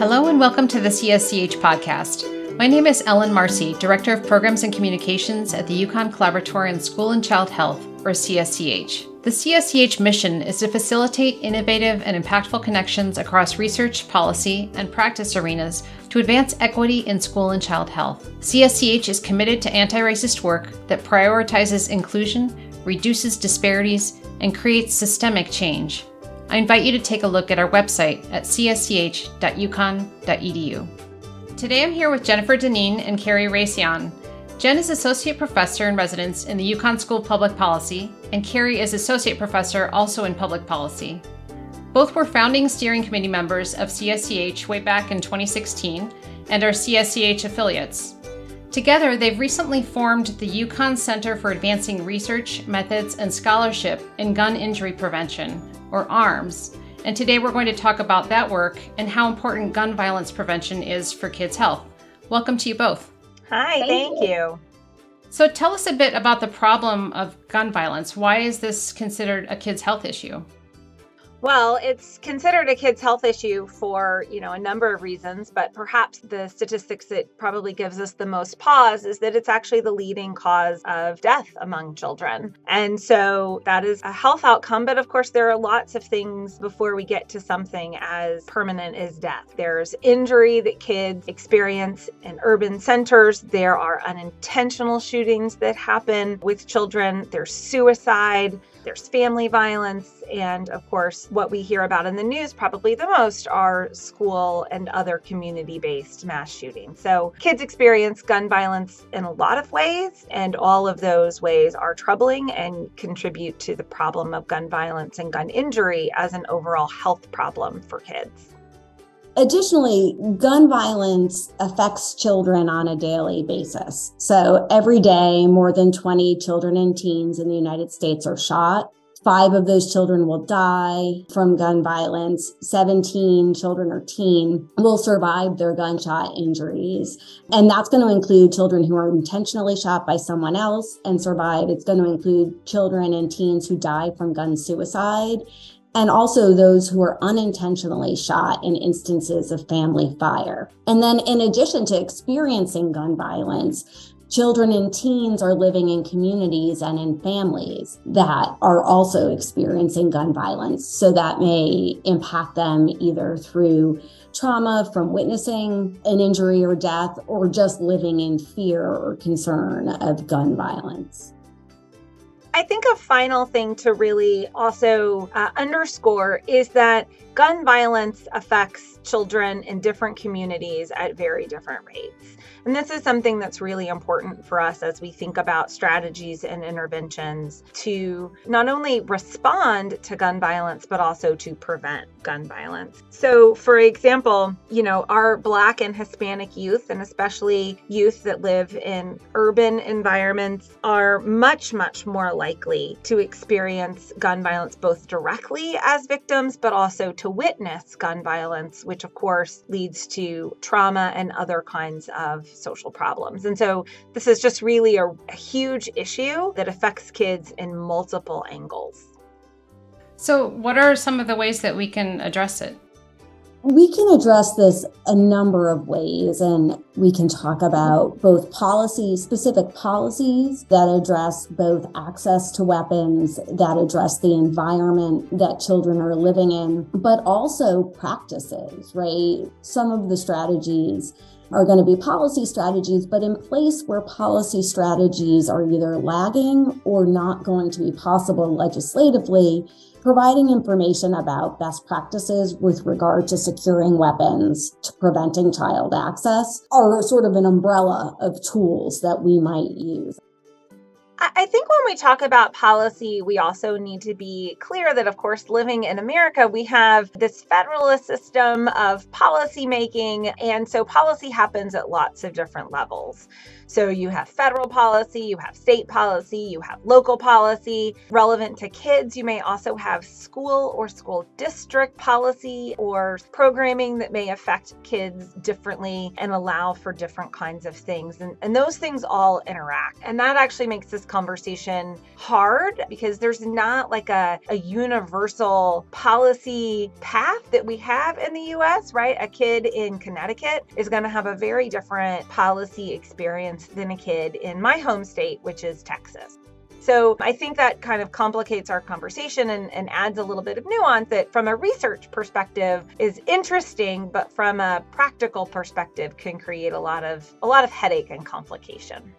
Hello and welcome to the CSCH podcast. My name is Helene Marcy, Director of Programs and Communications at the UConn Collaboratory on School and Child Health, or CSCH. The CSCH mission is to facilitate innovative and impactful connections across research, policy, and practice arenas to advance equity in school and child health. CSCH is committed to anti racist work that prioritizes inclusion, reduces disparities, and creates systemic change. I invite you to take a look at our website at csch.uconn.edu. Today I'm here with Jennifer Dineen and Kerri Raissian. Jen is Associate Professor in Residence in the UConn School of Public Policy, and Kerri is Associate Professor also in Public Policy. Both were founding steering committee members of CSCH way back in 2016 and are CSCH affiliates. Together, they've recently formed the UConn Center for Advancing Research, Methods, and Scholarship in Gun Injury Prevention, or ARMS. And today we're going to talk about that work and how important gun violence prevention is for kids' health. Welcome to you both. Hi, thank, thank you. you. So tell us a bit about the problem of gun violence. Why is this considered a kids' health issue? Well, it's considered a kid's health issue for, you know, a number of reasons, but perhaps the statistics that probably gives us the most pause is that it's actually the leading cause of death among children. And so that is a health outcome, but of course there are lots of things before we get to something as permanent as death. There's injury that kids experience in urban centers. There are unintentional shootings that happen with children. There's suicide. There's family violence, and of course, what we hear about in the news probably the most are school and other community based mass shootings. So, kids experience gun violence in a lot of ways, and all of those ways are troubling and contribute to the problem of gun violence and gun injury as an overall health problem for kids. Additionally, gun violence affects children on a daily basis. So every day, more than 20 children and teens in the United States are shot. Five of those children will die from gun violence. 17 children or teen will survive their gunshot injuries. And that's going to include children who are intentionally shot by someone else and survive. It's going to include children and teens who die from gun suicide and also those who are unintentionally shot in instances of family fire. And then, in addition to experiencing gun violence, children and teens are living in communities and in families that are also experiencing gun violence. So that may impact them either through trauma from witnessing an injury or death or just living in fear or concern of gun violence. I think a final thing to really also uh, underscore is that gun violence affects children in different communities at very different rates. And this is something that's really important for us as we think about strategies and interventions to not only respond to gun violence, but also to prevent gun violence. So, for example, you know, our Black and Hispanic youth, and especially youth that live in urban environments, are much, much more likely to experience gun violence both directly as victims, but also to witness gun violence, which of course leads to trauma and other kinds of social problems. And so this is just really a, a huge issue that affects kids in multiple angles. So, what are some of the ways that we can address it? We can address this a number of ways, and we can talk about both policy, specific policies that address both access to weapons, that address the environment that children are living in, but also practices, right? Some of the strategies are going to be policy strategies, but in place where policy strategies are either lagging or not going to be possible legislatively providing information about best practices with regard to securing weapons to preventing child access are sort of an umbrella of tools that we might use. I think when we talk about policy, we also need to be clear that, of course, living in America, we have this federalist system of policymaking. And so policy happens at lots of different levels. So you have federal policy, you have state policy, you have local policy. Relevant to kids, you may also have school or school district policy or programming that may affect kids differently and allow for different kinds of things. And, and those things all interact. And that actually makes this conversation hard because there's not like a, a universal policy path that we have in the US, right? A kid in Connecticut is going to have a very different policy experience than a kid in my home state, which is Texas. So I think that kind of complicates our conversation and, and, adds a little bit of nuance that, from a research perspective, is interesting, but from a practical perspective, can create a lot of a lot of headache and complication.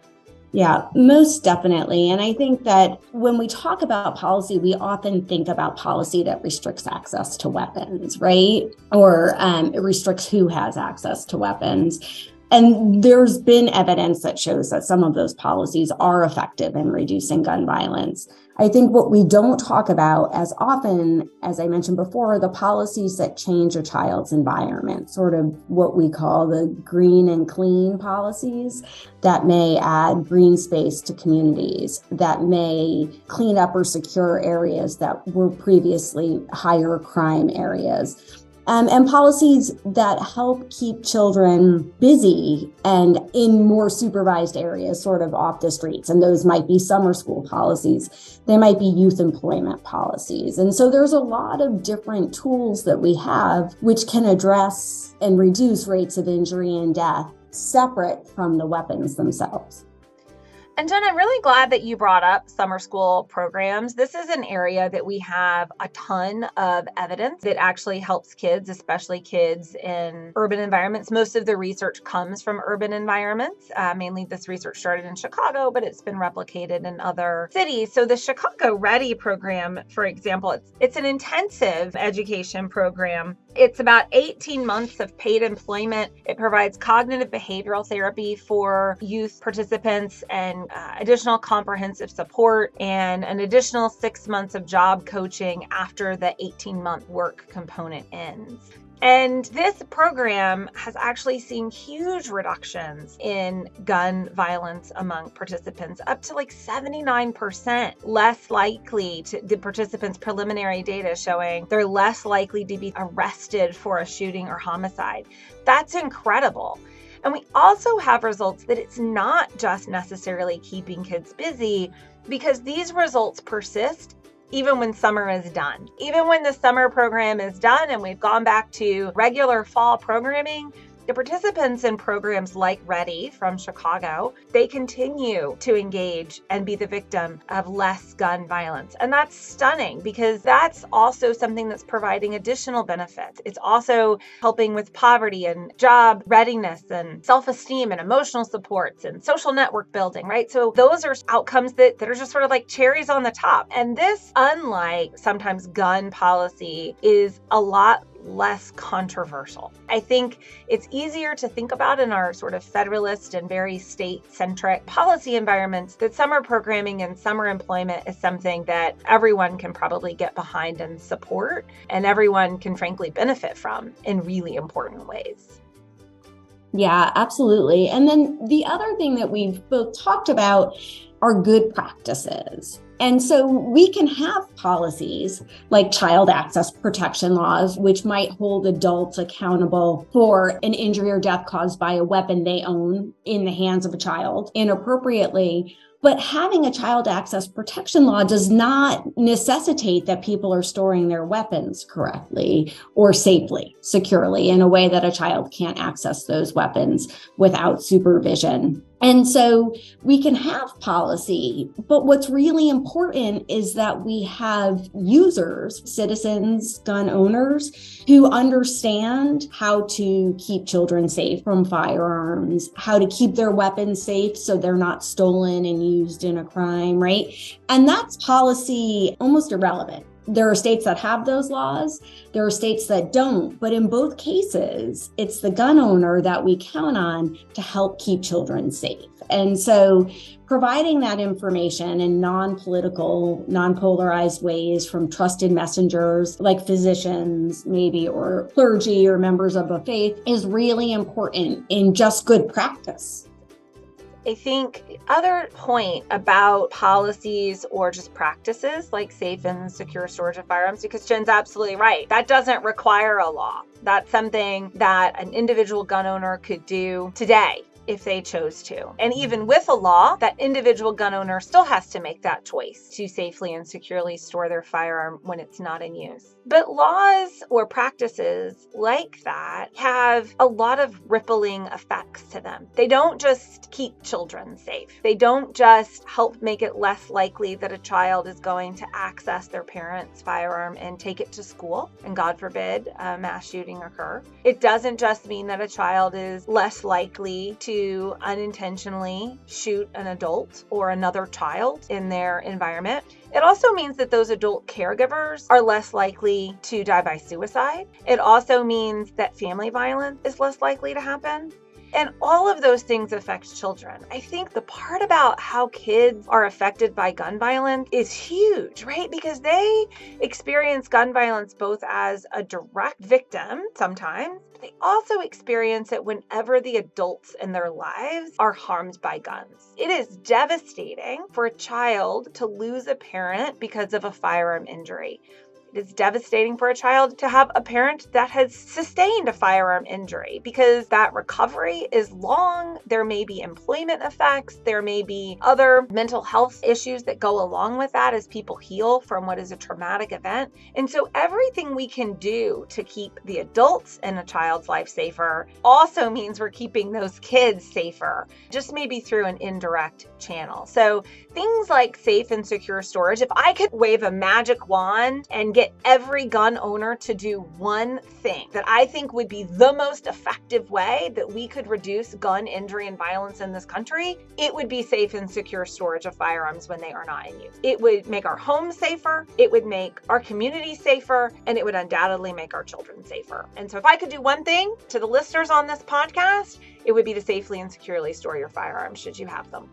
Yeah, most definitely. And I think that when we talk about policy, we often think about policy that restricts access to weapons, right? Or um, it restricts who has access to weapons. And there's been evidence that shows that some of those policies are effective in reducing gun violence. I think what we don't talk about as often, as I mentioned before, are the policies that change a child's environment, sort of what we call the green and clean policies that may add green space to communities, that may clean up or secure areas that were previously higher crime areas um, and policies that help keep children busy and in more supervised areas, sort of off the streets. And those might be summer school policies, they might be youth employment policies. And so there's a lot of different tools that we have which can address and reduce rates of injury and death separate from the weapons themselves. And Jen, I'm really glad that you brought up summer school programs. This is an area that we have a ton of evidence that actually helps kids, especially kids in urban environments. Most of the research comes from urban environments. Uh, mainly, this research started in Chicago, but it's been replicated in other cities. So, the Chicago READI program, for example, it's, it's an intensive education program. It's about 18 months of paid employment. It provides cognitive behavioral therapy for youth participants and uh, additional comprehensive support and an additional six months of job coaching after the 18 month work component ends. And this program has actually seen huge reductions in gun violence among participants, up to like 79% less likely to the participants' preliminary data showing they're less likely to be arrested for a shooting or homicide. That's incredible. And we also have results that it's not just necessarily keeping kids busy because these results persist even when summer is done. Even when the summer program is done and we've gone back to regular fall programming, the participants in programs like READI from Chicago, they continue to engage and be the victim of less gun violence. And that's stunning because that's also something that's providing additional benefits. It's also helping with poverty and job readiness and self-esteem and emotional supports and social network building, right? So those are outcomes that, that are just sort of like cherries on the top. And this, unlike sometimes gun policy, is a lot less controversial. I think it's easier to think about in our sort of federalist and very state centric policy environments that summer programming and summer employment is something that everyone can probably get behind and support, and everyone can frankly benefit from in really important ways. Yeah, absolutely. And then the other thing that we've both talked about are good practices. And so we can have policies like child access protection laws, which might hold adults accountable for an injury or death caused by a weapon they own in the hands of a child inappropriately. But having a child access protection law does not necessitate that people are storing their weapons correctly or safely, securely, in a way that a child can't access those weapons without supervision. And so we can have policy, but what's really important is that we have users, citizens, gun owners who understand how to keep children safe from firearms, how to keep their weapons safe so they're not stolen and used in a crime, right? And that's policy almost irrelevant there are states that have those laws, there are states that don't. But in both cases, it's the gun owner that we count on to help keep children safe. And so, providing that information in non political, non polarized ways from trusted messengers like physicians, maybe, or clergy or members of a faith is really important in just good practice. I think other point about policies or just practices like safe and secure storage of firearms, because Jen's absolutely right. That doesn't require a law. That's something that an individual gun owner could do today if they chose to. And even with a law, that individual gun owner still has to make that choice to safely and securely store their firearm when it's not in use. But laws or practices like that have a lot of rippling effects to them. They don't just keep children safe, they don't just help make it less likely that a child is going to access their parents' firearm and take it to school, and God forbid a mass shooting occur. It doesn't just mean that a child is less likely to unintentionally shoot an adult or another child in their environment. It also means that those adult caregivers are less likely to die by suicide. It also means that family violence is less likely to happen. And all of those things affect children. I think the part about how kids are affected by gun violence is huge, right? Because they experience gun violence both as a direct victim sometimes, they also experience it whenever the adults in their lives are harmed by guns. It is devastating for a child to lose a parent because of a firearm injury. It is devastating for a child to have a parent that has sustained a firearm injury because that recovery is long. There may be employment effects, there may be other mental health issues that go along with that as people heal from what is a traumatic event. And so, everything we can do to keep the adults in a child's life safer also means we're keeping those kids safer, just maybe through an indirect channel. So, things like safe and secure storage, if I could wave a magic wand and get get every gun owner to do one thing that I think would be the most effective way that we could reduce gun injury and violence in this country, it would be safe and secure storage of firearms when they are not in use. It would make our homes safer, it would make our community safer, and it would undoubtedly make our children safer. And so, if I could do one thing to the listeners on this podcast, it would be to safely and securely store your firearms should you have them.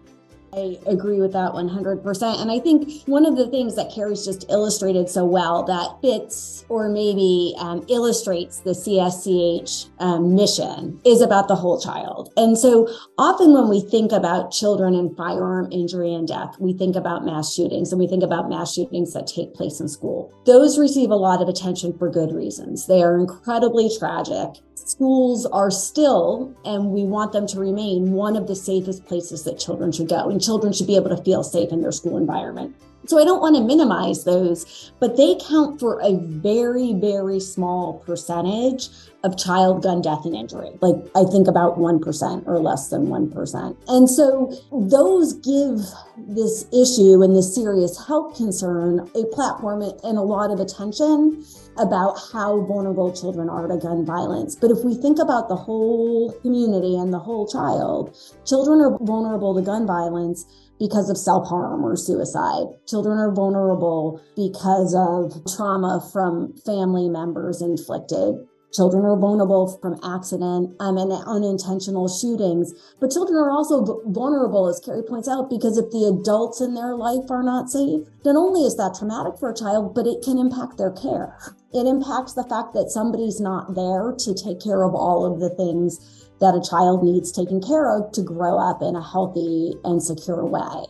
I agree with that 100%. And I think one of the things that Kerri's just illustrated so well that fits or maybe um, illustrates the CSCH um, mission is about the whole child. And so often when we think about children and firearm injury and death, we think about mass shootings and we think about mass shootings that take place in school. Those receive a lot of attention for good reasons. They are incredibly tragic schools are still, and we want them to remain, one of the safest places that children should go. And children should be able to feel safe in their school environment. So I don't want to minimize those, but they count for a very, very small percentage of child gun death and injury. Like I think about 1% or less than 1%. And so those give this issue and this serious health concern a platform and a lot of attention about how vulnerable children are to gun violence. But if we think about the whole community and the whole child, children are vulnerable to gun violence because of self harm or suicide. Children are vulnerable because of trauma from family members inflicted. Children are vulnerable from accident um, and unintentional shootings, but children are also vulnerable, as Kerri points out, because if the adults in their life are not safe, not only is that traumatic for a child, but it can impact their care. It impacts the fact that somebody's not there to take care of all of the things that a child needs taken care of to grow up in a healthy and secure way.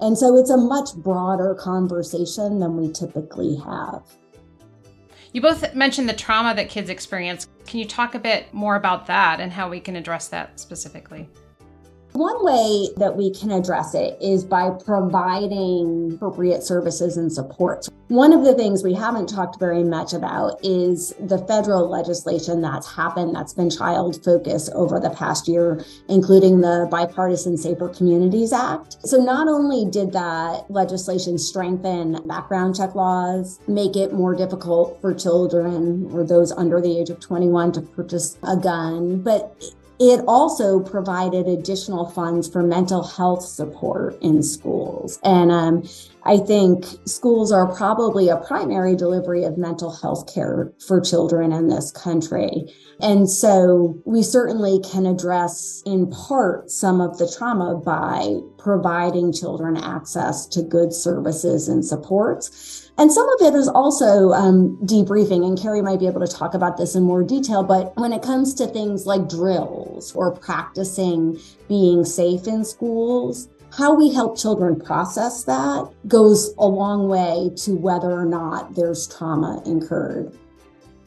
And so it's a much broader conversation than we typically have. You both mentioned the trauma that kids experience. Can you talk a bit more about that and how we can address that specifically? One way that we can address it is by providing appropriate services and supports. One of the things we haven't talked very much about is the federal legislation that's happened that's been child focused over the past year, including the Bipartisan Safer Communities Act. So, not only did that legislation strengthen background check laws, make it more difficult for children or those under the age of 21 to purchase a gun, but it also provided additional funds for mental health support in schools. And um, I think schools are probably a primary delivery of mental health care for children in this country. And so we certainly can address in part some of the trauma by providing children access to good services and supports. And some of it is also um, debriefing, and Kerri might be able to talk about this in more detail. But when it comes to things like drills or practicing being safe in schools, how we help children process that goes a long way to whether or not there's trauma incurred.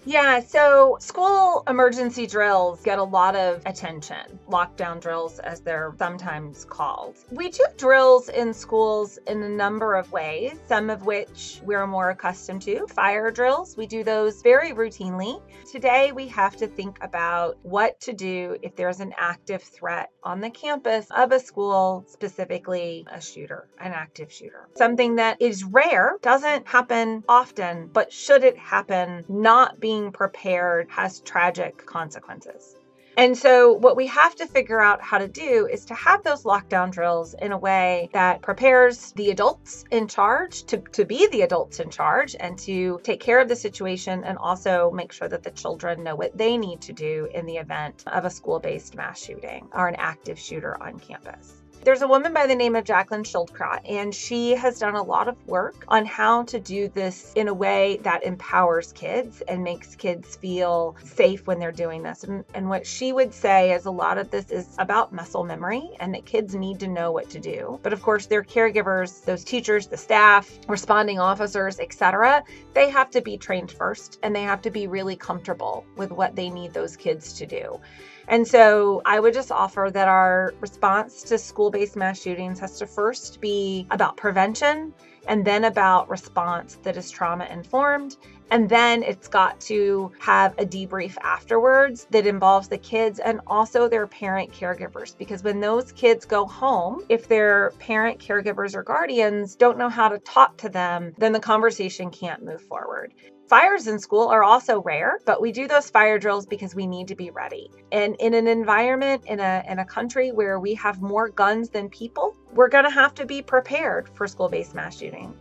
Yeah, so school emergency drills get a lot of attention, lockdown drills, as they're sometimes called. We do drills in schools in a number of ways, some of which we're more accustomed to. Fire drills, we do those very routinely. Today, we have to think about what to do if there's an active threat on the campus of a school, specifically a shooter, an active shooter. Something that is rare, doesn't happen often, but should it happen, not being being prepared has tragic consequences. And so, what we have to figure out how to do is to have those lockdown drills in a way that prepares the adults in charge to, to be the adults in charge and to take care of the situation and also make sure that the children know what they need to do in the event of a school based mass shooting or an active shooter on campus. There's a woman by the name of Jaclyn Schildkraut, and she has done a lot of work on how to do this in a way that empowers kids and makes kids feel safe when they're doing this. And, and what she would say is a lot of this is about muscle memory and that kids need to know what to do. But of course, their caregivers, those teachers, the staff, responding officers, etc., they have to be trained first and they have to be really comfortable with what they need those kids to do. And so I would just offer that our response to school based mass shootings has to first be about prevention and then about response that is trauma informed. And then it's got to have a debrief afterwards that involves the kids and also their parent caregivers. Because when those kids go home, if their parent caregivers or guardians don't know how to talk to them, then the conversation can't move forward. Fires in school are also rare, but we do those fire drills because we need to be ready. And in an environment in a in a country where we have more guns than people, we're going to have to be prepared for school-based mass shootings.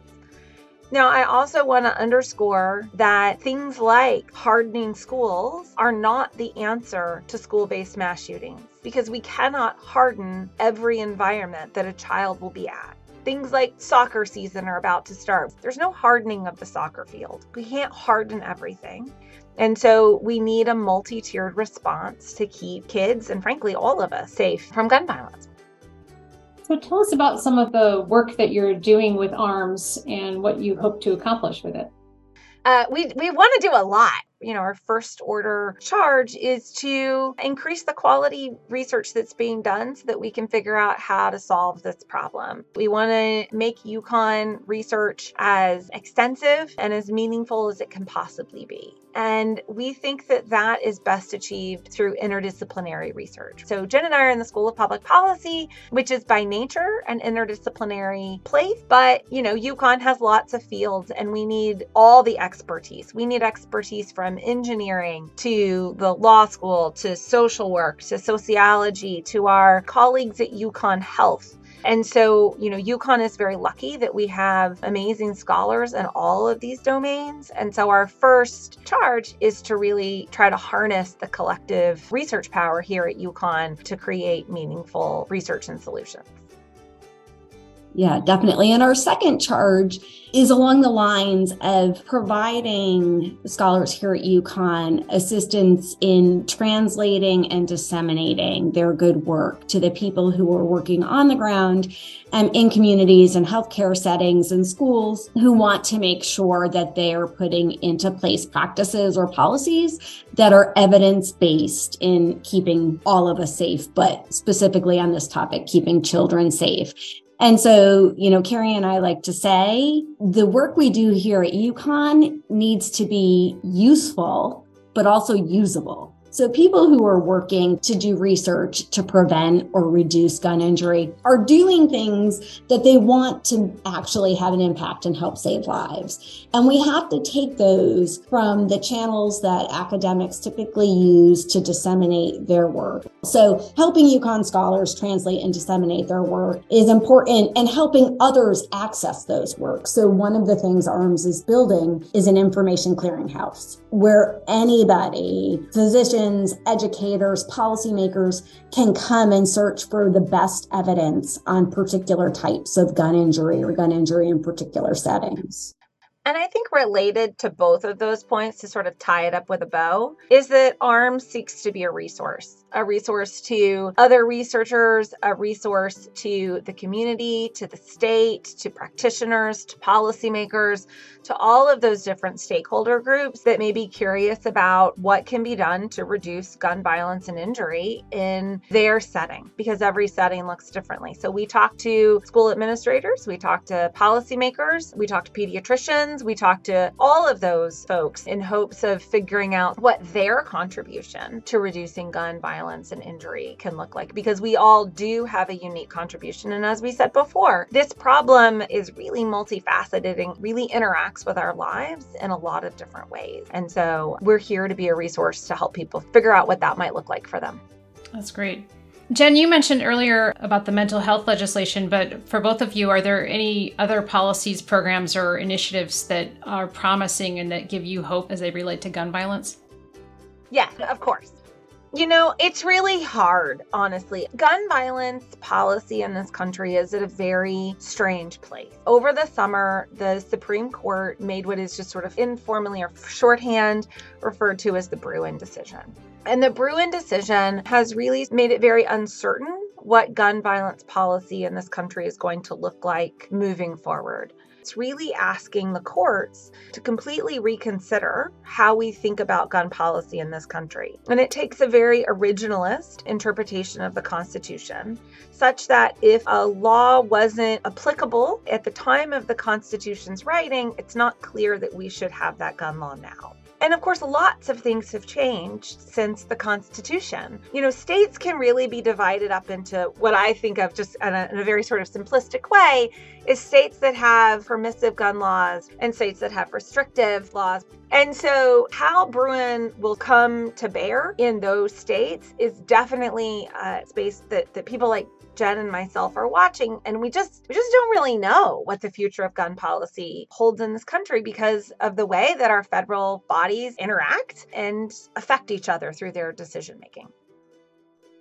Now, I also want to underscore that things like hardening schools are not the answer to school based mass shootings because we cannot harden every environment that a child will be at. Things like soccer season are about to start. There's no hardening of the soccer field. We can't harden everything. And so we need a multi tiered response to keep kids and, frankly, all of us safe from gun violence. So tell us about some of the work that you're doing with ARMS and what you hope to accomplish with it. Uh, we we want to do a lot you know, our first order charge is to increase the quality research that's being done so that we can figure out how to solve this problem. We want to make UConn research as extensive and as meaningful as it can possibly be. And we think that that is best achieved through interdisciplinary research. So, Jen and I are in the School of Public Policy, which is by nature an interdisciplinary place. But, you know, UConn has lots of fields and we need all the expertise. We need expertise from engineering to the law school to social work to sociology to our colleagues at UConn Health. And so, you know, UConn is very lucky that we have amazing scholars in all of these domains. And so, our first charge is to really try to harness the collective research power here at UConn to create meaningful research and solutions. Yeah, definitely. And our second charge is along the lines of providing scholars here at UConn assistance in translating and disseminating their good work to the people who are working on the ground and in communities and healthcare settings and schools who want to make sure that they are putting into place practices or policies that are evidence based in keeping all of us safe, but specifically on this topic, keeping children safe. And so, you know, Kerri and I like to say the work we do here at UConn needs to be useful, but also usable. So people who are working to do research to prevent or reduce gun injury are doing things that they want to actually have an impact and help save lives. And we have to take those from the channels that academics typically use to disseminate their work. So helping UConn scholars translate and disseminate their work is important and helping others access those works. So one of the things ARMS is building is an information clearinghouse where anybody, physicians, educators, policymakers can come and search for the best evidence on particular types of gun injury or gun injury in particular settings. And I think related to both of those points, to sort of tie it up with a bow, is that ARMS seeks to be a resource, a resource to other researchers, a resource to the community, to the state, to practitioners, to policymakers, to all of those different stakeholder groups that may be curious about what can be done to reduce gun violence and injury in their setting, because every setting looks differently. So we talk to school administrators, we talk to policymakers, we talk to pediatricians we talked to all of those folks in hopes of figuring out what their contribution to reducing gun violence and injury can look like because we all do have a unique contribution. And as we said before, this problem is really multifaceted and really interacts with our lives in a lot of different ways. And so we're here to be a resource to help people figure out what that might look like for them. That's great. Jen, you mentioned earlier about the mental health legislation, but for both of you, are there any other policies, programs, or initiatives that are promising and that give you hope as they relate to gun violence? Yeah, of course. You know, it's really hard, honestly. Gun violence policy in this country is at a very strange place. Over the summer, the Supreme Court made what is just sort of informally or shorthand referred to as the Bruen decision. And the Bruen decision has really made it very uncertain what gun violence policy in this country is going to look like moving forward. It's really asking the courts to completely reconsider how we think about gun policy in this country. And it takes a very originalist interpretation of the Constitution, such that if a law wasn't applicable at the time of the Constitution's writing, it's not clear that we should have that gun law now. And of course, lots of things have changed since the Constitution. You know, states can really be divided up into what I think of just in a, in a, very sort of simplistic way is states that have permissive gun laws and states that have restrictive laws. And so, how Bruen will come to bear in those states is definitely a space that, that people like Jen and myself are watching and we just we just don't really know what the future of gun policy holds in this country because of the way that our federal bodies interact and affect each other through their decision making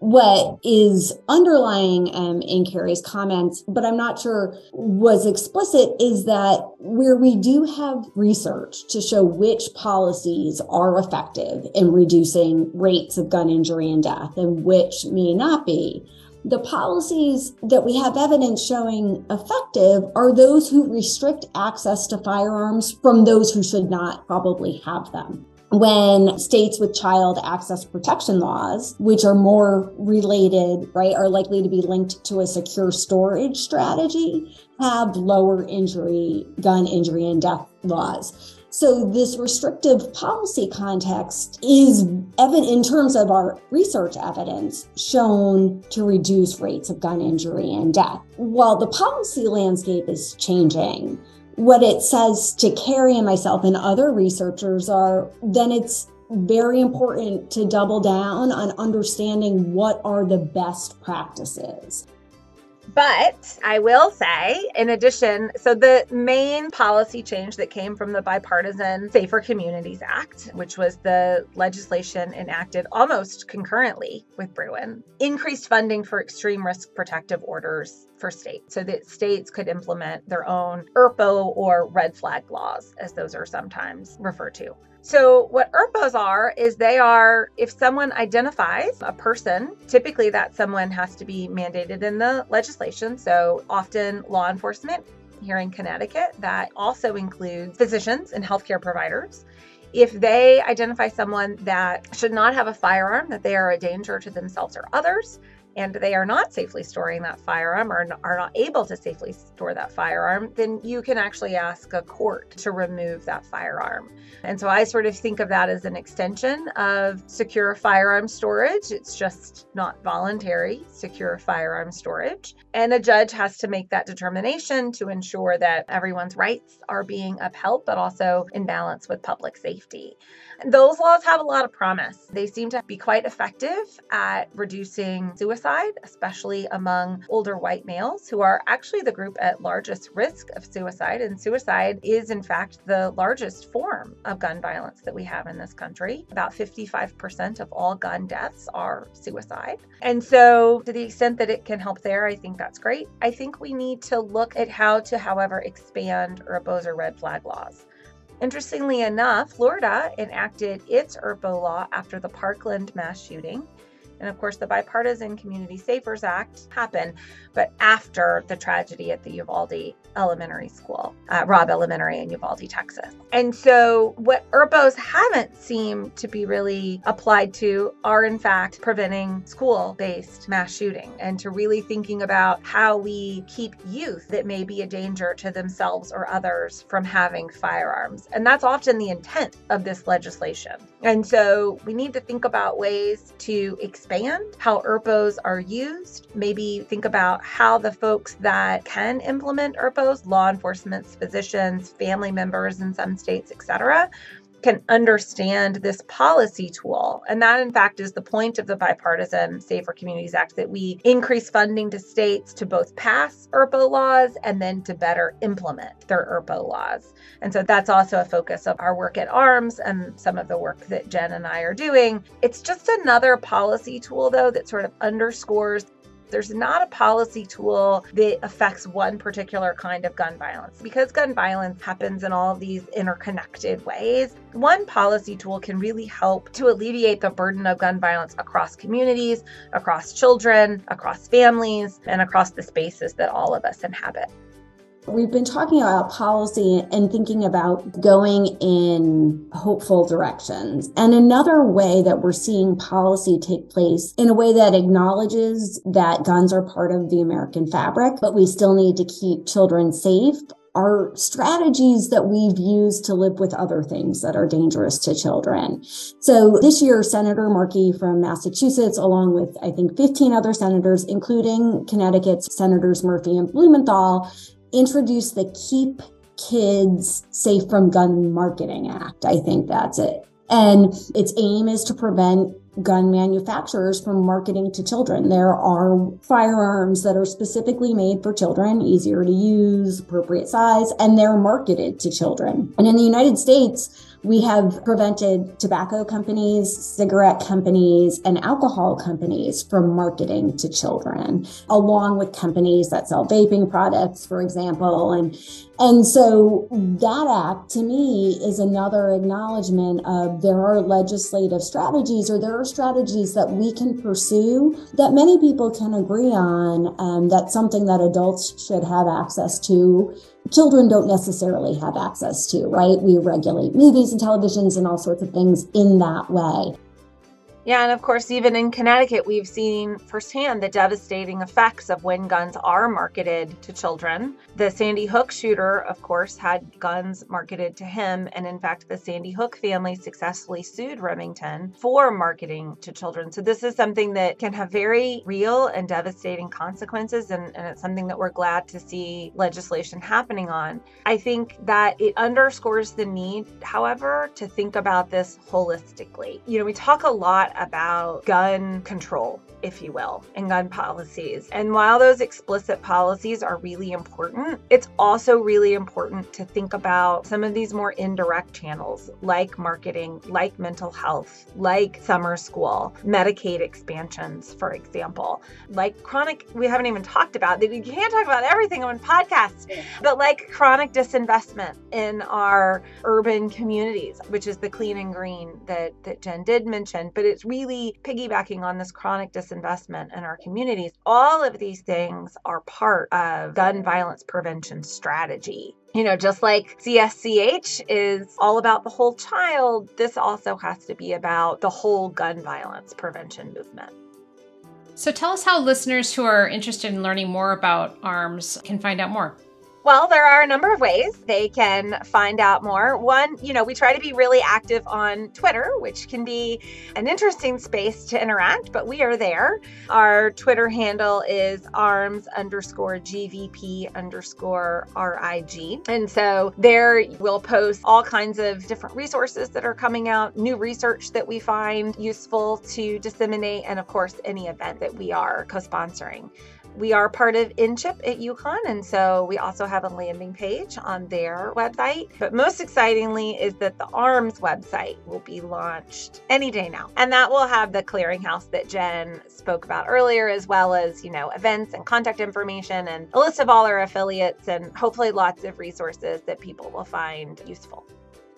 what is underlying um, in Kerri's comments, but I'm not sure was explicit, is that where we do have research to show which policies are effective in reducing rates of gun injury and death and which may not be, the policies that we have evidence showing effective are those who restrict access to firearms from those who should not probably have them. When states with child access protection laws, which are more related, right, are likely to be linked to a secure storage strategy, have lower injury, gun injury and death laws. So this restrictive policy context is evident in terms of our research evidence shown to reduce rates of gun injury and death. While the policy landscape is changing, what it says to Kerri and myself and other researchers are then it's very important to double down on understanding what are the best practices. But I will say, in addition, so the main policy change that came from the bipartisan Safer Communities Act, which was the legislation enacted almost concurrently with Bruen, increased funding for extreme risk protective orders for states so that states could implement their own ERPO or red flag laws, as those are sometimes referred to. So, what ERPOs are is they are if someone identifies a person, typically that someone has to be mandated in the legislation. So, often law enforcement here in Connecticut, that also includes physicians and healthcare providers. If they identify someone that should not have a firearm, that they are a danger to themselves or others, and they are not safely storing that firearm or are not able to safely store that firearm, then you can actually ask a court to remove that firearm. And so I sort of think of that as an extension of secure firearm storage. It's just not voluntary secure firearm storage. And a judge has to make that determination to ensure that everyone's rights are being upheld, but also in balance with public safety. Those laws have a lot of promise. They seem to be quite effective at reducing suicide, especially among older white males who are actually the group at largest risk of suicide. And suicide is, in fact, the largest form of gun violence that we have in this country. About 55% of all gun deaths are suicide. And so, to the extent that it can help there, I think that's great. I think we need to look at how to, however, expand ERPOs or red flag laws. Interestingly enough, Florida enacted its ERPO law after the Parkland mass shooting. And of course, the Bipartisan Community Safers Act happened, but after the tragedy at the Uvalde Elementary School, uh, Elementary in Uvalde, Texas. And so, what ERPOs haven't seemed to be really applied to are, in fact, preventing school based mass shooting and to really thinking about how we keep youth that may be a danger to themselves or others from having firearms. And that's often the intent of this legislation. And so, we need to think about ways to expand how ERPOs are used, maybe think about how the folks that can implement ERPOs, law enforcement, physicians, family members in some states, etc., can understand this policy tool. And that, in fact, is the point of the Bipartisan Safer Communities Act that we increase funding to states to both pass ERPO laws and then to better implement their ERPO laws. And so that's also a focus of our work at ARMS and some of the work that Jen and I are doing. It's just another policy tool, though, that sort of underscores there's not a policy tool that affects one particular kind of gun violence. Because gun violence happens in all these interconnected ways, one policy tool can really help to alleviate the burden of gun violence across communities, across children, across families, and across the spaces that all of us inhabit. We've been talking about policy and thinking about going in hopeful directions. And another way that we're seeing policy take place in a way that acknowledges that guns are part of the American fabric, but we still need to keep children safe are strategies that we've used to live with other things that are dangerous to children. So this year, Senator Markey from Massachusetts, along with I think 15 other senators, including Connecticut's Senators Murphy and Blumenthal, introduce the Keep Kids Safe from Gun Marketing Act. I think that's it. And its aim is to prevent gun manufacturers from marketing to children. There are firearms that are specifically made for children, easier to use, appropriate size, and they're marketed to children. And in the United States, we have prevented tobacco companies, cigarette companies, and alcohol companies from marketing to children, along with companies that sell vaping products, for example. And, and so that act to me is another acknowledgement of there are legislative strategies or there are strategies that we can pursue that many people can agree on. Um, that's something that adults should have access to children don't necessarily have access to, right? We regulate movies and televisions and all sorts of things in that way. Yeah, and of course, even in Connecticut, we've seen firsthand the devastating effects of when guns are marketed to children. The Sandy Hook shooter, of course, had guns marketed to him. And in fact, the Sandy Hook family successfully sued Remington for marketing to children. So this is something that can have very real and devastating consequences. And, and it's something that we're glad to see legislation happening on. I think that it underscores the need, however, to think about this holistically. You know, we talk a lot about gun control, if you will, and gun policies. And while those explicit policies are really important, it's also really important to think about some of these more indirect channels like marketing, like mental health, like summer school, Medicaid expansions, for example, like chronic, we haven't even talked about, that. you can't talk about everything on podcasts, but like chronic disinvestment in our urban communities, which is the clean and green that, that Jen did mention, but it's really piggybacking on this chronic disinvestment in our communities. All of these things are part of gun violence prevention strategy. You know, just like CSCH is all about the whole child, this also has to be about the whole gun violence prevention movement. So tell us how listeners who are interested in learning more about ARMS can find out more. Well, there are a number of ways they can find out more. One, you know, we try to be really active on Twitter, which can be an interesting space to interact, but we are there. Our Twitter handle is arms underscore GVP underscore RIG. And so there we'll post all kinds of different resources that are coming out, new research that we find useful to disseminate, and of course, any event that we are co sponsoring. We are part of InCHIP at UConn, and so we also have a landing page on their website. But most excitingly is that the ARMS website will be launched any day now. And that will have the clearinghouse that Jen spoke about earlier, as well as, you know, events and contact information and a list of all our affiliates and hopefully lots of resources that people will find useful.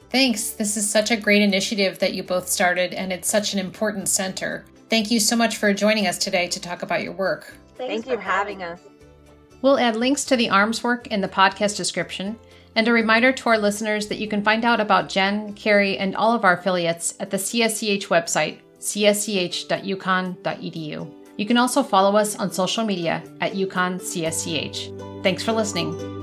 Thanks. This is such a great initiative that you both started, and it's such an important center. Thank you so much for joining us today to talk about your work. Thanks Thank you for having us. We'll add links to the ARMS work in the podcast description, and a reminder to our listeners that you can find out about Jen, Kerri, and all of our affiliates at the CSCH website, csch.uconn.edu. You can also follow us on social media at UConn CSCH. Thanks for listening.